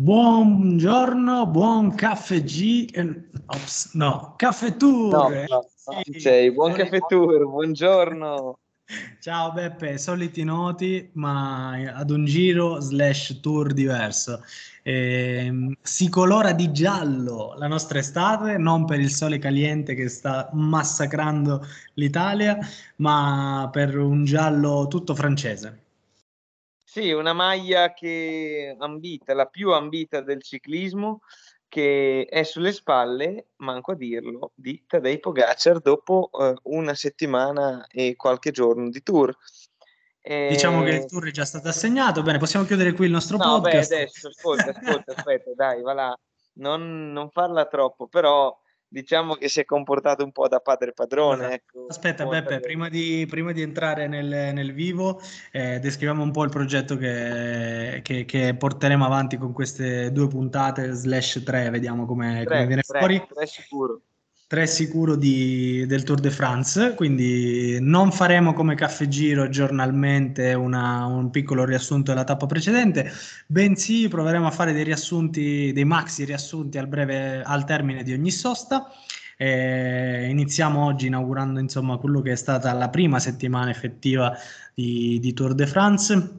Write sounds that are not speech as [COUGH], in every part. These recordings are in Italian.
Buongiorno, buon caffè G. eh, ops, no, caffè tour. No, eh, no, ci sei. Buon caffè tour, buongiorno. [LAUGHS] Ciao Beppe, soliti noti, ma ad un giro slash tour diverso. Ehm, si colora di giallo la nostra estate, non per il sole caliente che sta massacrando l'Italia, ma per un giallo tutto francese. Sì, una maglia che ambita, la più ambita del ciclismo, che è sulle spalle, manco a dirlo, di Tadej Pogacar dopo eh, una settimana e qualche giorno di tour. Diciamo che il Eh, tour è già stato assegnato. Bene, possiamo chiudere qui il nostro No, beh, podcast. adesso, ascolta, ascolta, [LAUGHS] aspetta, dai, va là, non, non farla troppo, però diciamo che si è comportato un po' da padre padrone, Allora, ecco. aspetta Beppe, prima di, prima di entrare nel, nel vivo, eh, descriviamo un po' il progetto che, che- che porteremo avanti con queste due puntate, slash tre, vediamo come, come Tre, viene tre, fuori. tre sicuro. Tre sicuro di- del Tour de France, quindi non faremo come Caffè Giro giornalmente una- un piccolo riassunto della tappa precedente, bensì proveremo a fare dei riassunti, dei maxi riassunti al breve, al termine di ogni sosta. Eh, iniziamo oggi inaugurando insomma quello che è stata la prima settimana effettiva di, di Tour de France.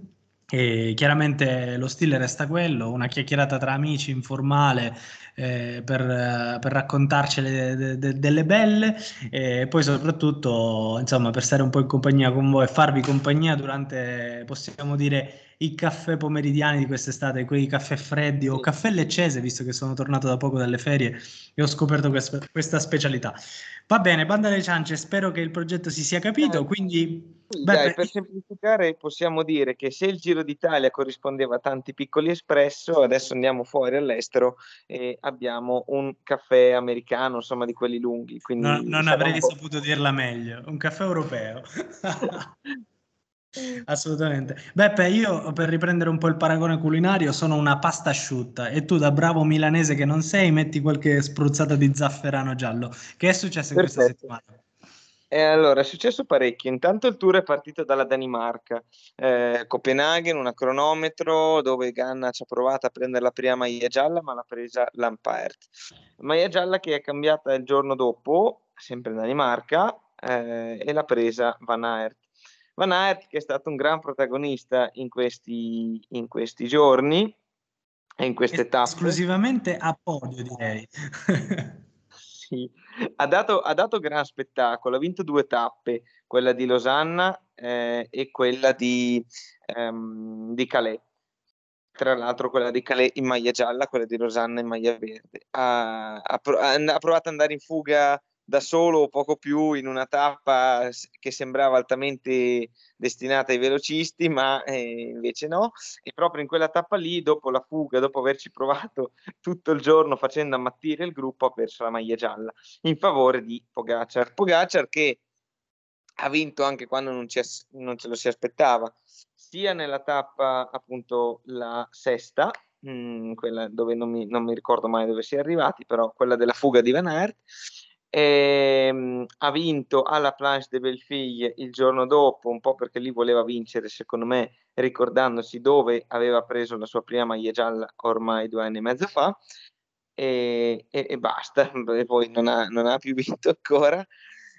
E chiaramente lo stile resta quello, una chiacchierata tra amici informale eh, per, per raccontarci de- de- delle belle e poi soprattutto insomma per stare un po' in compagnia con voi e farvi compagnia durante possiamo dire i caffè pomeridiani di quest'estate, quei caffè freddi o caffè leccese visto che sono tornato da poco dalle ferie e ho scoperto questa, questa specialità. Va bene, banda alle ciance, spero che il progetto si sia capito, quindi Beppe, dai, per semplificare possiamo dire che se il Giro d'Italia corrispondeva a tanti piccoli espresso, adesso andiamo fuori all'estero e abbiamo un caffè americano, insomma, di quelli lunghi, No- non avrei saputo dirla meglio. Un caffè europeo. [LAUGHS] Assolutamente. Beppe, io per riprendere un po' il paragone culinario sono una pasta asciutta e tu da bravo milanese che non sei metti qualche spruzzata di zafferano giallo. Che è successo in questa Perfetto. settimana? E allora, è successo parecchio. Intanto il tour è partito dalla Danimarca, eh, Copenaghen, una cronometro dove Ganna ci ha provato a prendere la prima maglia gialla, ma l'ha presa Lampaert. Maglia gialla che è cambiata il giorno dopo, sempre in Danimarca, eh, e l'ha presa Van Aert. Van Aert che è stato un gran protagonista in questi, in questi giorni e in queste tappe. Esclusivamente a podio, direi. [LAUGHS] Sì, ha dato, ha dato gran spettacolo, ha vinto due tappe, quella di Losanna eh, e quella di, ehm, di Calais. Tra l'altro quella di Calais in maglia gialla, quella di Losanna in maglia verde. Ha, ha ha provato ad andare in fuga da solo o poco più in una tappa che sembrava altamente destinata ai velocisti, ma eh, invece no. E proprio in quella tappa lì, dopo la fuga, dopo averci provato tutto il giorno facendo ammattire il gruppo, ha perso la maglia gialla in favore di Pogacar. Pogacar che ha vinto anche quando non, ci non ce lo si aspettava, sia nella tappa appunto la sesta, mh, quella dove non mi, non mi ricordo mai dove si è arrivati, però quella della fuga di Van Aert. Ehm, ha vinto alla Planche de Belleville il giorno dopo, un po' perché lì voleva vincere, secondo me, ricordandosi dove aveva preso la sua prima maglia gialla ormai due anni e mezzo fa. E, e- e basta, [LAUGHS] e poi non ha, non ha più [LAUGHS] vinto ancora,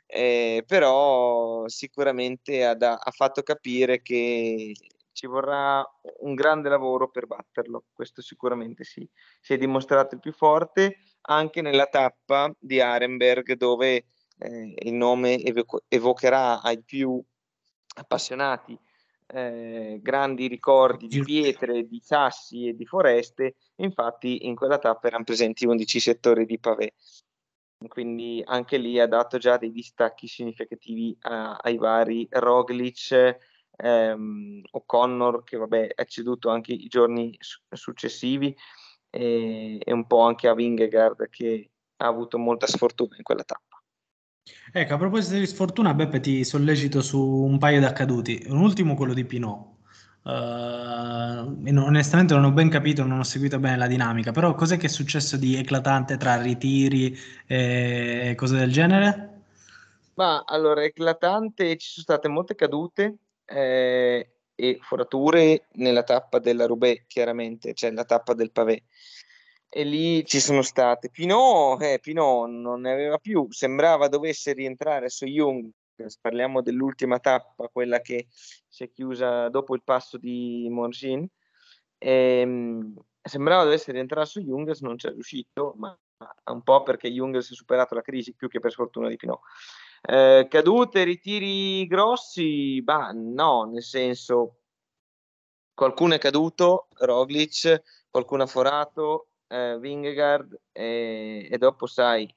eh, però sicuramente ha, da- ha fatto capire che ci vorrà un grande lavoro per batterlo, questo sicuramente sì. Si è dimostrato il più forte anche nella tappa di Arenberg dove eh, il nome evoco- evocherà ai più appassionati eh, grandi ricordi di pietre, di sassi e di foreste, infatti in quella tappa erano presenti 11 settori di pavé. Quindi anche lì ha dato già dei distacchi significativi a- ai vari Roglic, ehm, O'Connor, che vabbè è ceduto anche i giorni su- successivi, e, e un po' anche a Vingegaard che ha avuto molta sfortuna in quella tappa. Ecco, a proposito di sfortuna, Beppe, ti sollecito su un paio di accaduti. Un ultimo, quello di Pinot. Non- onestamente non ho ben capito, non ho seguito bene la dinamica, però cos'è che è successo di eclatante tra ritiri e cose del genere? Ma allora, eclatante, ci sono state molte cadute eh, e forature nella tappa della Roubaix, chiaramente, cioè la tappa del pavé. E lì ci sono state. Pinot, eh, Pinot non ne aveva più, sembrava dovesse rientrare su Jung. Parliamo dell'ultima tappa, quella che si è chiusa dopo il passo di Morgin. Ehm, sembrava dovesse rientrare su Jungers, non c'è riuscito, ma un po' perché Jungers ha superato la crisi più che per sfortuna di Pinot. Eh, cadute, ritiri grossi? Bah, no, nel senso, qualcuno è caduto, Roglic, qualcuno ha forato, eh, Vingegaard e, e, dopo sai...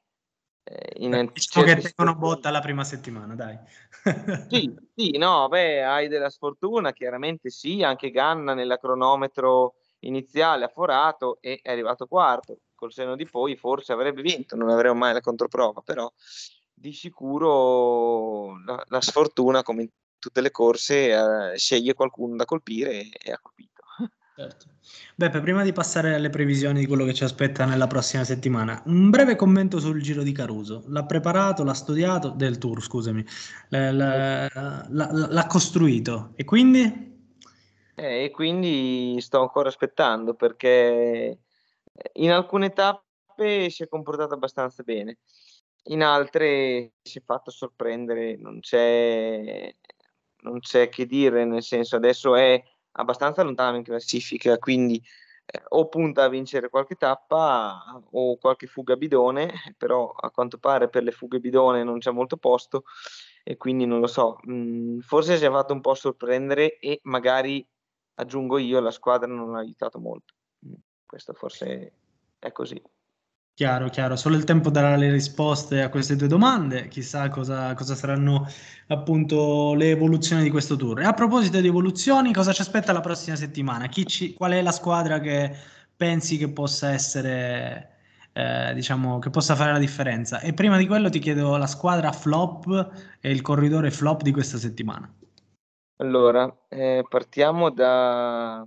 Eh, in Visto che tengono botta la prima settimana, dai. [LAUGHS] sì, sì, no, beh, hai della sfortuna, chiaramente sì, anche Ganna nella cronometro iniziale ha forato e è arrivato quarto, col seno di poi forse avrebbe vinto, non avremo mai la controprova, però di sicuro la, la sfortuna, come in tutte le corse, eh, sceglie qualcuno da colpire e, ha colpito. Certo. Beppe, prima di passare alle previsioni di quello che ci aspetta nella prossima settimana, un breve commento sul Giro di Caruso. L'ha preparato, l'ha studiato, del tour, scusami, l'ha, l'ha, l'ha costruito e quindi? Eh, e quindi sto ancora aspettando perché in alcune tappe si è comportato abbastanza bene in altre si è fatto sorprendere, non c'è, non c'è che dire, nel senso adesso è abbastanza lontano in classifica, quindi eh, o punta a vincere qualche tappa o qualche fuga bidone, però a quanto pare per le fughe bidone non c'è molto posto e quindi non lo so, mh, mm, forse si è fatto un po' sorprendere e magari aggiungo io la squadra non l'ha aiutato molto. Mm, questo forse è così. Chiaro, chiaro, solo il tempo darà le risposte a queste due domande, chissà cosa, cosa saranno appunto le evoluzioni di questo tour. E a proposito di evoluzioni, cosa ci aspetta la prossima settimana? Ci, qual è la squadra che pensi che possa essere, eh, diciamo, che possa fare la differenza? E prima di quello ti chiedo la squadra flop e il corridore flop di questa settimana. Allora, eh, partiamo da,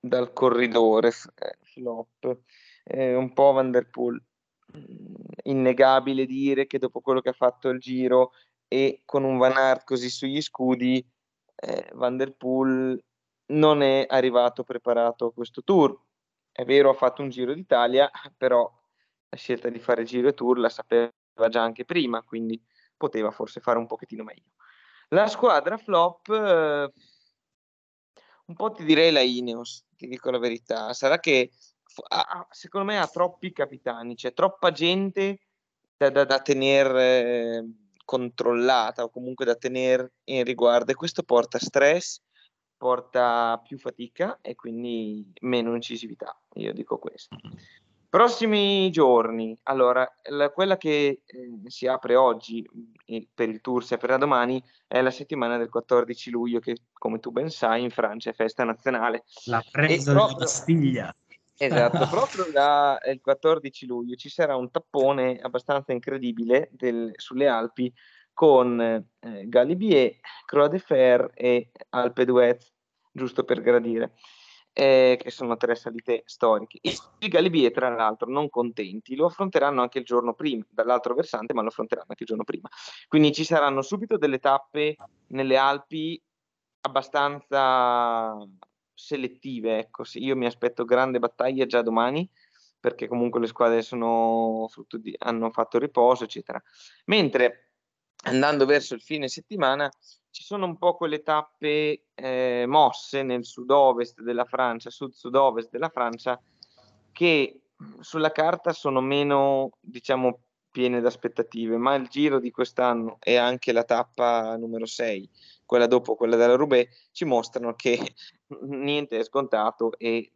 dal corridore eh, flop eh, un po' Van der Poel. Mm, innegabile dire che dopo quello che ha fatto il giro e con un Van Aert così sugli scudi, eh, Van der Poel non è arrivato preparato a questo tour. È vero, ha fatto un giro d'Italia, però la scelta di fare giro e tour la sapeva già anche prima, quindi poteva forse fare un pochettino meglio. La squadra flop, eh, un po' ti direi la Ineos, ti dico la verità. Sarà che ha, secondo me ha troppi capitani, c'è troppa gente da, da, da tenere eh, controllata o comunque da tenere in riguardo e questo porta stress, porta più fatica e quindi meno incisività, io dico questo. Prossimi giorni, allora, la, quella che eh, si apre oggi eh, per il tour, si aprirà domani, è la settimana del 14 luglio che, come tu ben sai, in Francia è festa nazionale. La presa della Bastiglia. Esatto, [LAUGHS] proprio da, il 14 luglio ci sarà un tappone abbastanza incredibile del, sulle Alpi con eh, Galibier, Croix de Fer e Alpe d'Huez, giusto per gradire, eh, che sono tre salite storiche. I Galibier, tra l'altro, non contenti, lo affronteranno anche il giorno prima, dall'altro versante, ma lo affronteranno anche il giorno prima. Quindi ci saranno subito delle tappe nelle Alpi abbastanza selettive. Ecco, io mi aspetto grande battaglia già domani perché comunque le squadre sono hanno fatto riposo, eccetera. Mentre andando verso il fine settimana ci sono un po' quelle tappe eh, mosse nel sud-ovest della Francia, sud-sud-ovest della Francia, che sulla carta sono meno, diciamo, piene d'aspettative, ma il giro di quest'anno e anche la tappa numero 6 quella dopo quella della Roubaix, ci mostrano che [LAUGHS] niente è scontato e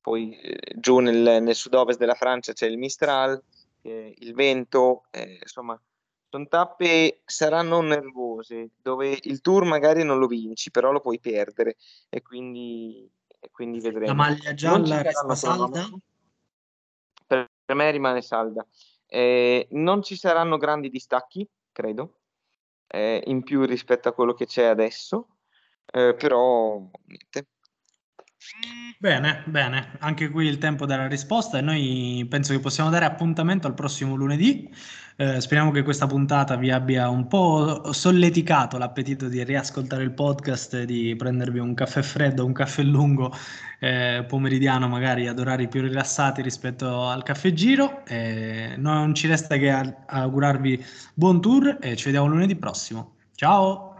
poi eh, giù nel, nel sud-ovest della Francia c'è il Mistral, eh, il vento, eh, insomma, sono tappe saranno nervose, dove il tour magari non lo vinci, però lo puoi perdere e quindi, e quindi vedremo. La maglia gialla resta salda? Per, per, me rimane salda. Eh, non ci saranno grandi distacchi, credo, eh, in più rispetto a quello che c'è adesso, eh, però niente. Bene, bene, anche qui il tempo della risposta e noi penso che possiamo dare appuntamento al prossimo lunedì. Eh, speriamo che questa puntata vi abbia un po' solleticato l'appetito di riascoltare il podcast, di prendervi un caffè freddo, un caffè lungo eh, pomeridiano, magari ad orari più rilassati rispetto al caffè giro. Eh, non ci resta che augurarvi buon tour e ci vediamo lunedì prossimo. Ciao!